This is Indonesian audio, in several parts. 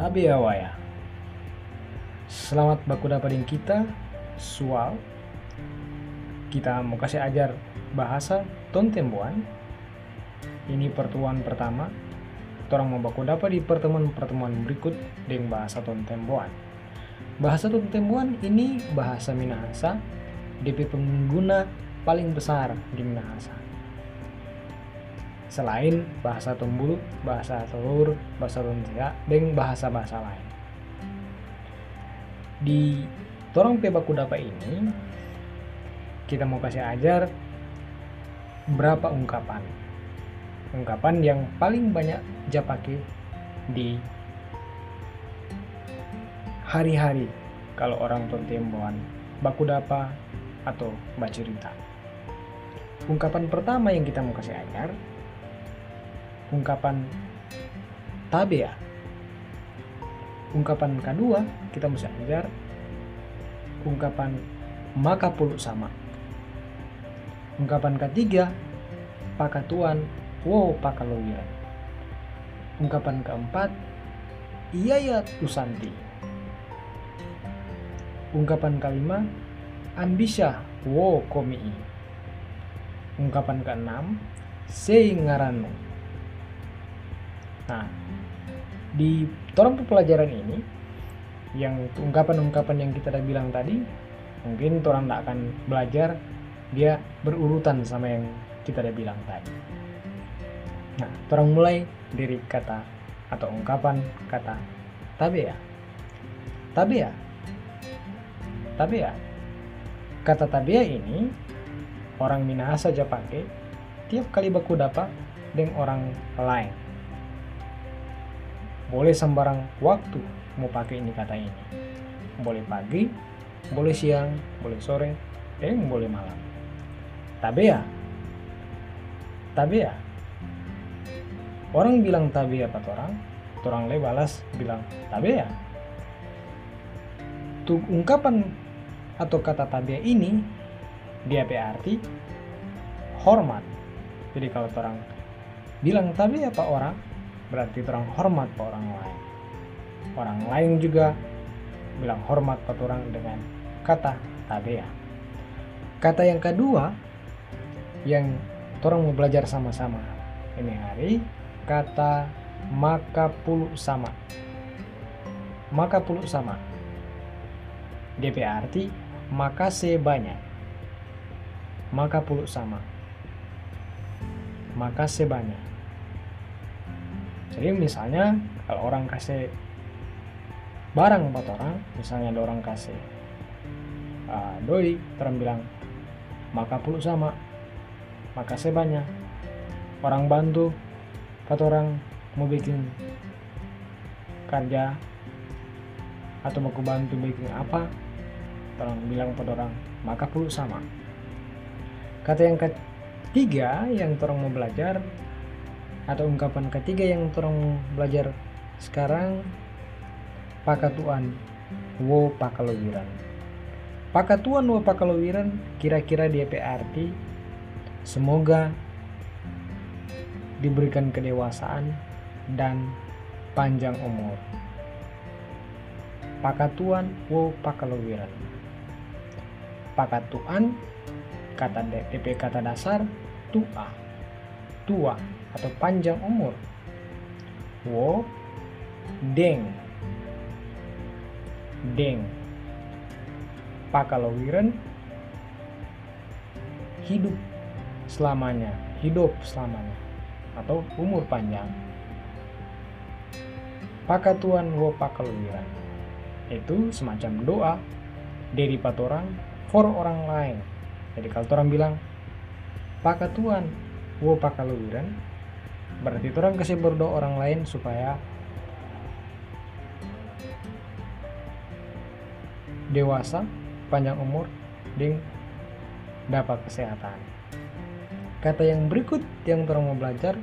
Tabe awaya. Selamat baku dapatin kita soal kita mau kasih ajar bahasa tontembuan. Ini pertemuan pertama. Orang mau baku dapat di pertemuan-pertemuan berikut dengan bahasa tontembuan. Bahasa tontembuan ini bahasa Minahasa DP pengguna paling besar di Minahasa selain bahasa Tumbulu, bahasa Telur, bahasa Tuntia, dan bahasa-bahasa lain. Di Torong Pebaku Dapa ini, kita mau kasih ajar berapa ungkapan. Ungkapan yang paling banyak japake di hari-hari kalau orang tontemboan baku dapa atau bacerita. Ungkapan pertama yang kita mau kasih ajar ungkapan tabea. Ungkapan kedua kita mesti ajar ungkapan maka puluh sama. Ungkapan ketiga pakatuan wow pakalowiran. Ungkapan keempat iya ya tusanti. Ungkapan kelima ambisya wow komi. Ungkapan keenam seingaranu Nah, di torong pelajaran ini yang ungkapan-ungkapan yang kita udah bilang tadi mungkin orang tidak akan belajar dia berurutan sama yang kita udah bilang tadi. Nah, orang mulai dari kata atau ungkapan kata tabea. Tabea. Tabea. Kata tabea ini orang Minahasa saja pakai tiap kali baku dapat dengan orang lain boleh sembarang waktu mau pakai ini kata ini. Boleh pagi boleh siang boleh sore eh boleh malam. Tabea tabea orang bilang tabea apa orang? Orang le balas bilang tabea tuh ungkapan atau kata tabea ini dia arti hormat. Jadi kalau orang bilang tabea apa orang berarti orang hormat ke orang lain. Orang lain juga bilang hormat ke orang dengan kata tabea kata yang kedua yang orang mau belajar sama-sama. Ini hari kata maka puluh sama. Maka puluh sama DP arti maka sebanyak maka puluh sama. Maka sebanyak jadi misalnya kalau orang kasih barang buat orang misalnya ada orang kasih uh, doi bilang maka puluh sama maka saya banyak orang bantu kata orang mau bikin kerja atau mau bantu bikin apa? Orang bilang pada orang maka puluh sama. Kata yang ketiga yang orang mau belajar atau ungkapan ketiga yang terong belajar sekarang? Pakatuan. Wo pakalowiran pakatuan wo pakalowiran kira-kira dia arti semoga diberikan kedewasaan dan panjang umur. Pakatuan wo pakalowiran pakatuan kata DP kata dasar tua. Tua atau panjang umur. Wo deng. Deng. Pakalawiran hidup selamanya hidup selamanya atau umur panjang. Pakatuan wo pakalawiran itu semacam doa dari patorang for orang lain. Jadi kalau orang bilang pakatuan wo pakalawiran berarti orang kasih berdoa orang lain supaya dewasa panjang umur dan dapat kesehatan. Kata yang berikut yang orang mau belajar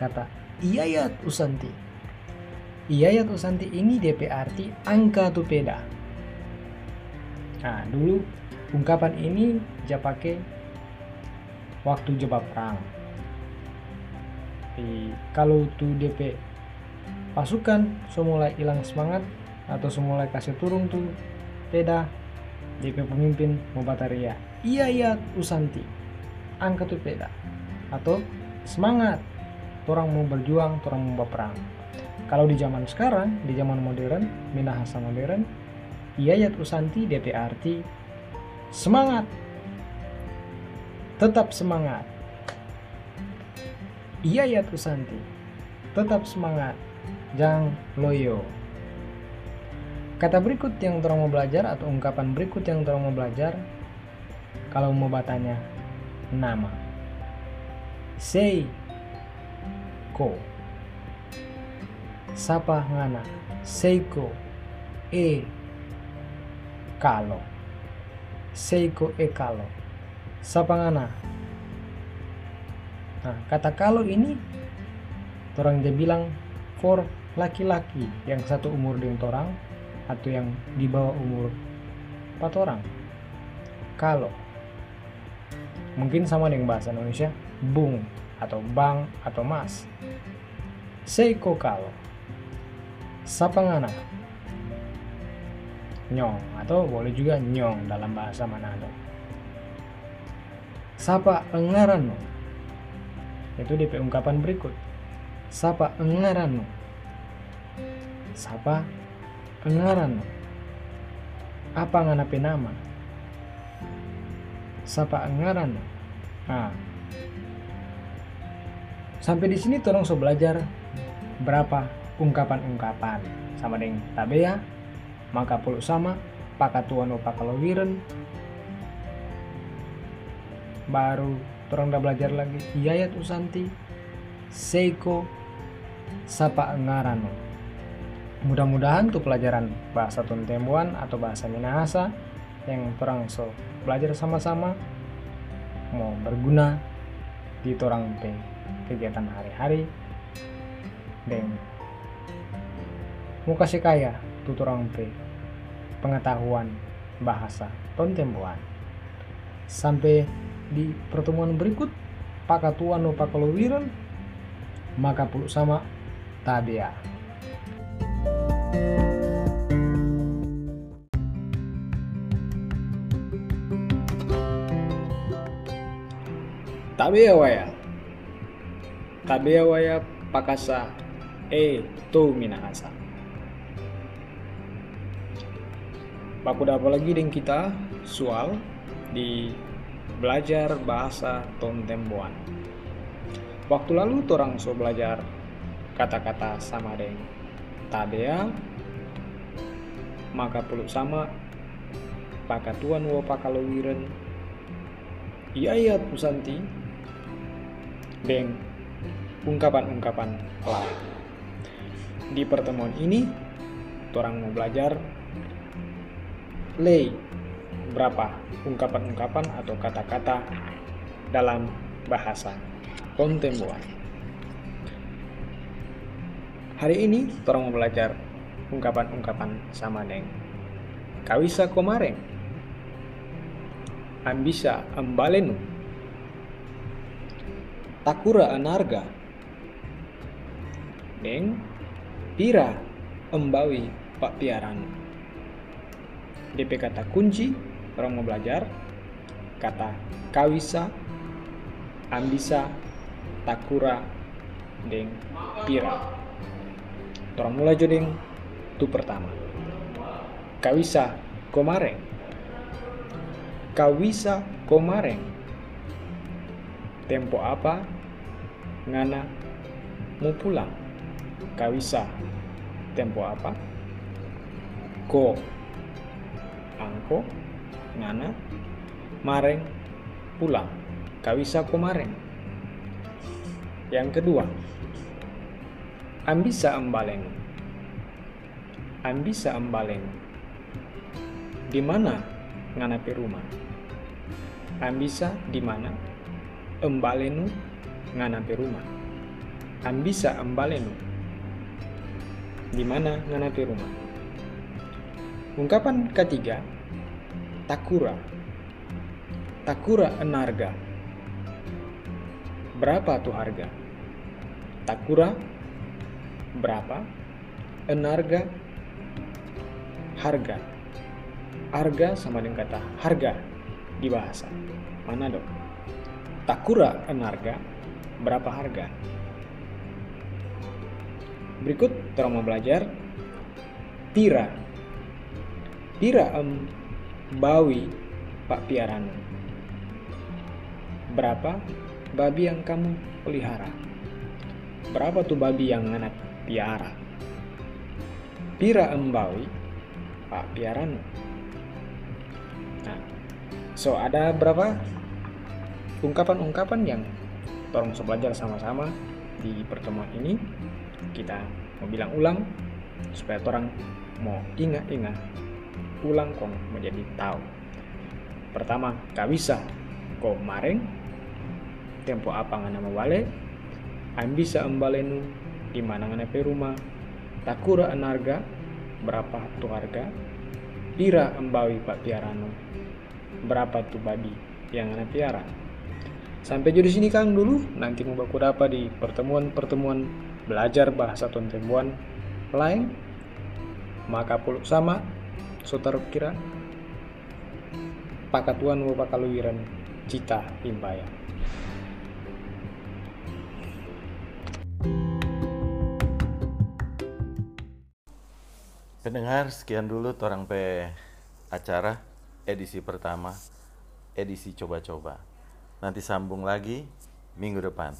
kata iyayat usanti. Iyayat usanti ini DP arti angka tupeda nah dulu ungkapan ini dia pakai waktu jebak perang tapi kalau tuh DP pasukan semulai hilang semangat atau semulai kasih turun tuh peda JP pemimpin Mubataria. Iya iya Usanti. Angkat tuh peda atau semangat. Orang mau berjuang orang mau berperang. Kalau di zaman sekarang di zaman modern Minahasa modern iya iya Usanti DP arti semangat. Tetap semangat iya iya Usanti tetap semangat jangan loyo Kata berikut yang orang mau belajar atau ungkapan berikut yang orang mau belajar kalau mau batanya nama. Sei ko. Sapa ngana. Seiko e kalo. Seiko e kalo. Sapa ngana. Nah, kata kalau ini orang dia bilang for laki-laki yang satu umur dengan orang atau yang di bawah umur 4 orang. Kalau mungkin sama dengan bahasa Indonesia bung atau bang atau mas. Seiko kalau sapangana nyong atau boleh juga nyong dalam bahasa Manado sapa engarano itu di ungkapan berikut. Sapa engarano sapa Pengaran apa nganape nama? Sapa ngaran nah sampai di sini tolong so belajar berapa ungkapan-ungkapan. Sama dengan tabea maka puluk sama pakatuan o pakalowiren baru orang udah belajar lagi. Yayat Usanti Seiko Sapa Ngarano. Mudah-mudahan tuh pelajaran bahasa Tuntembuan atau bahasa Minahasa yang orang so belajar sama-sama mau berguna di orang pe kegiatan hari-hari. Dan mau kasih kaya tuh orang pe pengetahuan bahasa Tontembuan sampai di pertemuan berikut pakatuan no pakalowiran maka puluk sama tabia Tabea waya. Tabea waya pakasa e tu minahasa. Baku apa lagi dengan kita soal di belajar bahasa Tontembuan. Waktu lalu orang so belajar kata-kata sama dengan tabea maka peluk sama. Pakatuan pakalowiren iya iya pusanti. Dan ungkapan-ungkapan lain. Di pertemuan ini, orang mau belajar lay berapa ungkapan-ungkapan atau kata-kata dalam bahasa kontemporer. Hari ini, orang mau belajar ungkapan-ungkapan sama dengan kawisa komareng, ambisa ambalenu, takura anarga. Deng pira embawi pak piaran DP kata kunci orang mau belajar kata kawisa ambisa takura deng pira. Orang mulai jodeng tu pertama. Kawisa komareng. Kawisa komareng. Tempo apa? Ngana mau pulang? Kawisa tempo apa? Ko. Angko ngana mareng pulang. Kawisa ko mareng. Yang kedua ambisa ambaleng ambisa ambaleng di mana ngana rumah? Ambisa di mana embalenu nganape rumah? Ambisa embalenu di mana nganape rumah? Ungkapan ketiga takura. Takura enarga. Berapa tuh harga? Takura? Berapa? Enarga? Harga. Harga sama dengan kata harga di bahasa. Mana dok? Takura enarga berapa harga? Berikut kita mau belajar. Tira. Tira em bawi pak piaran berapa babi yang kamu pelihara? Berapa tuh babi yang anak piara? Pira embawi pak piaran nah so ada berapa ungkapan-ungkapan yang tolong belajar sama-sama di pertemuan ini? Kita mau bilang ulang supaya orang mau ingat-ingat ulang kong menjadi tahu. Pertama gak bisa. Kok mareng tempo apa ngana wale am bisa embalenu di mana ngana pe rumah? Takura anarga berapa tuh harga? Pira embawi pak piarano berapa tuh babi yang ngana piara sampai jadi sini kang dulu. Nanti mau baku dapat di pertemuan-pertemuan belajar bahasa tontembuan lain. Maka puluk sama saudara kira pakatuan wo pakaluwiran cita impaya Pendengar, sekian dulu orang pe acara edisi pertama, edisi coba-coba. Nanti sambung lagi minggu depan.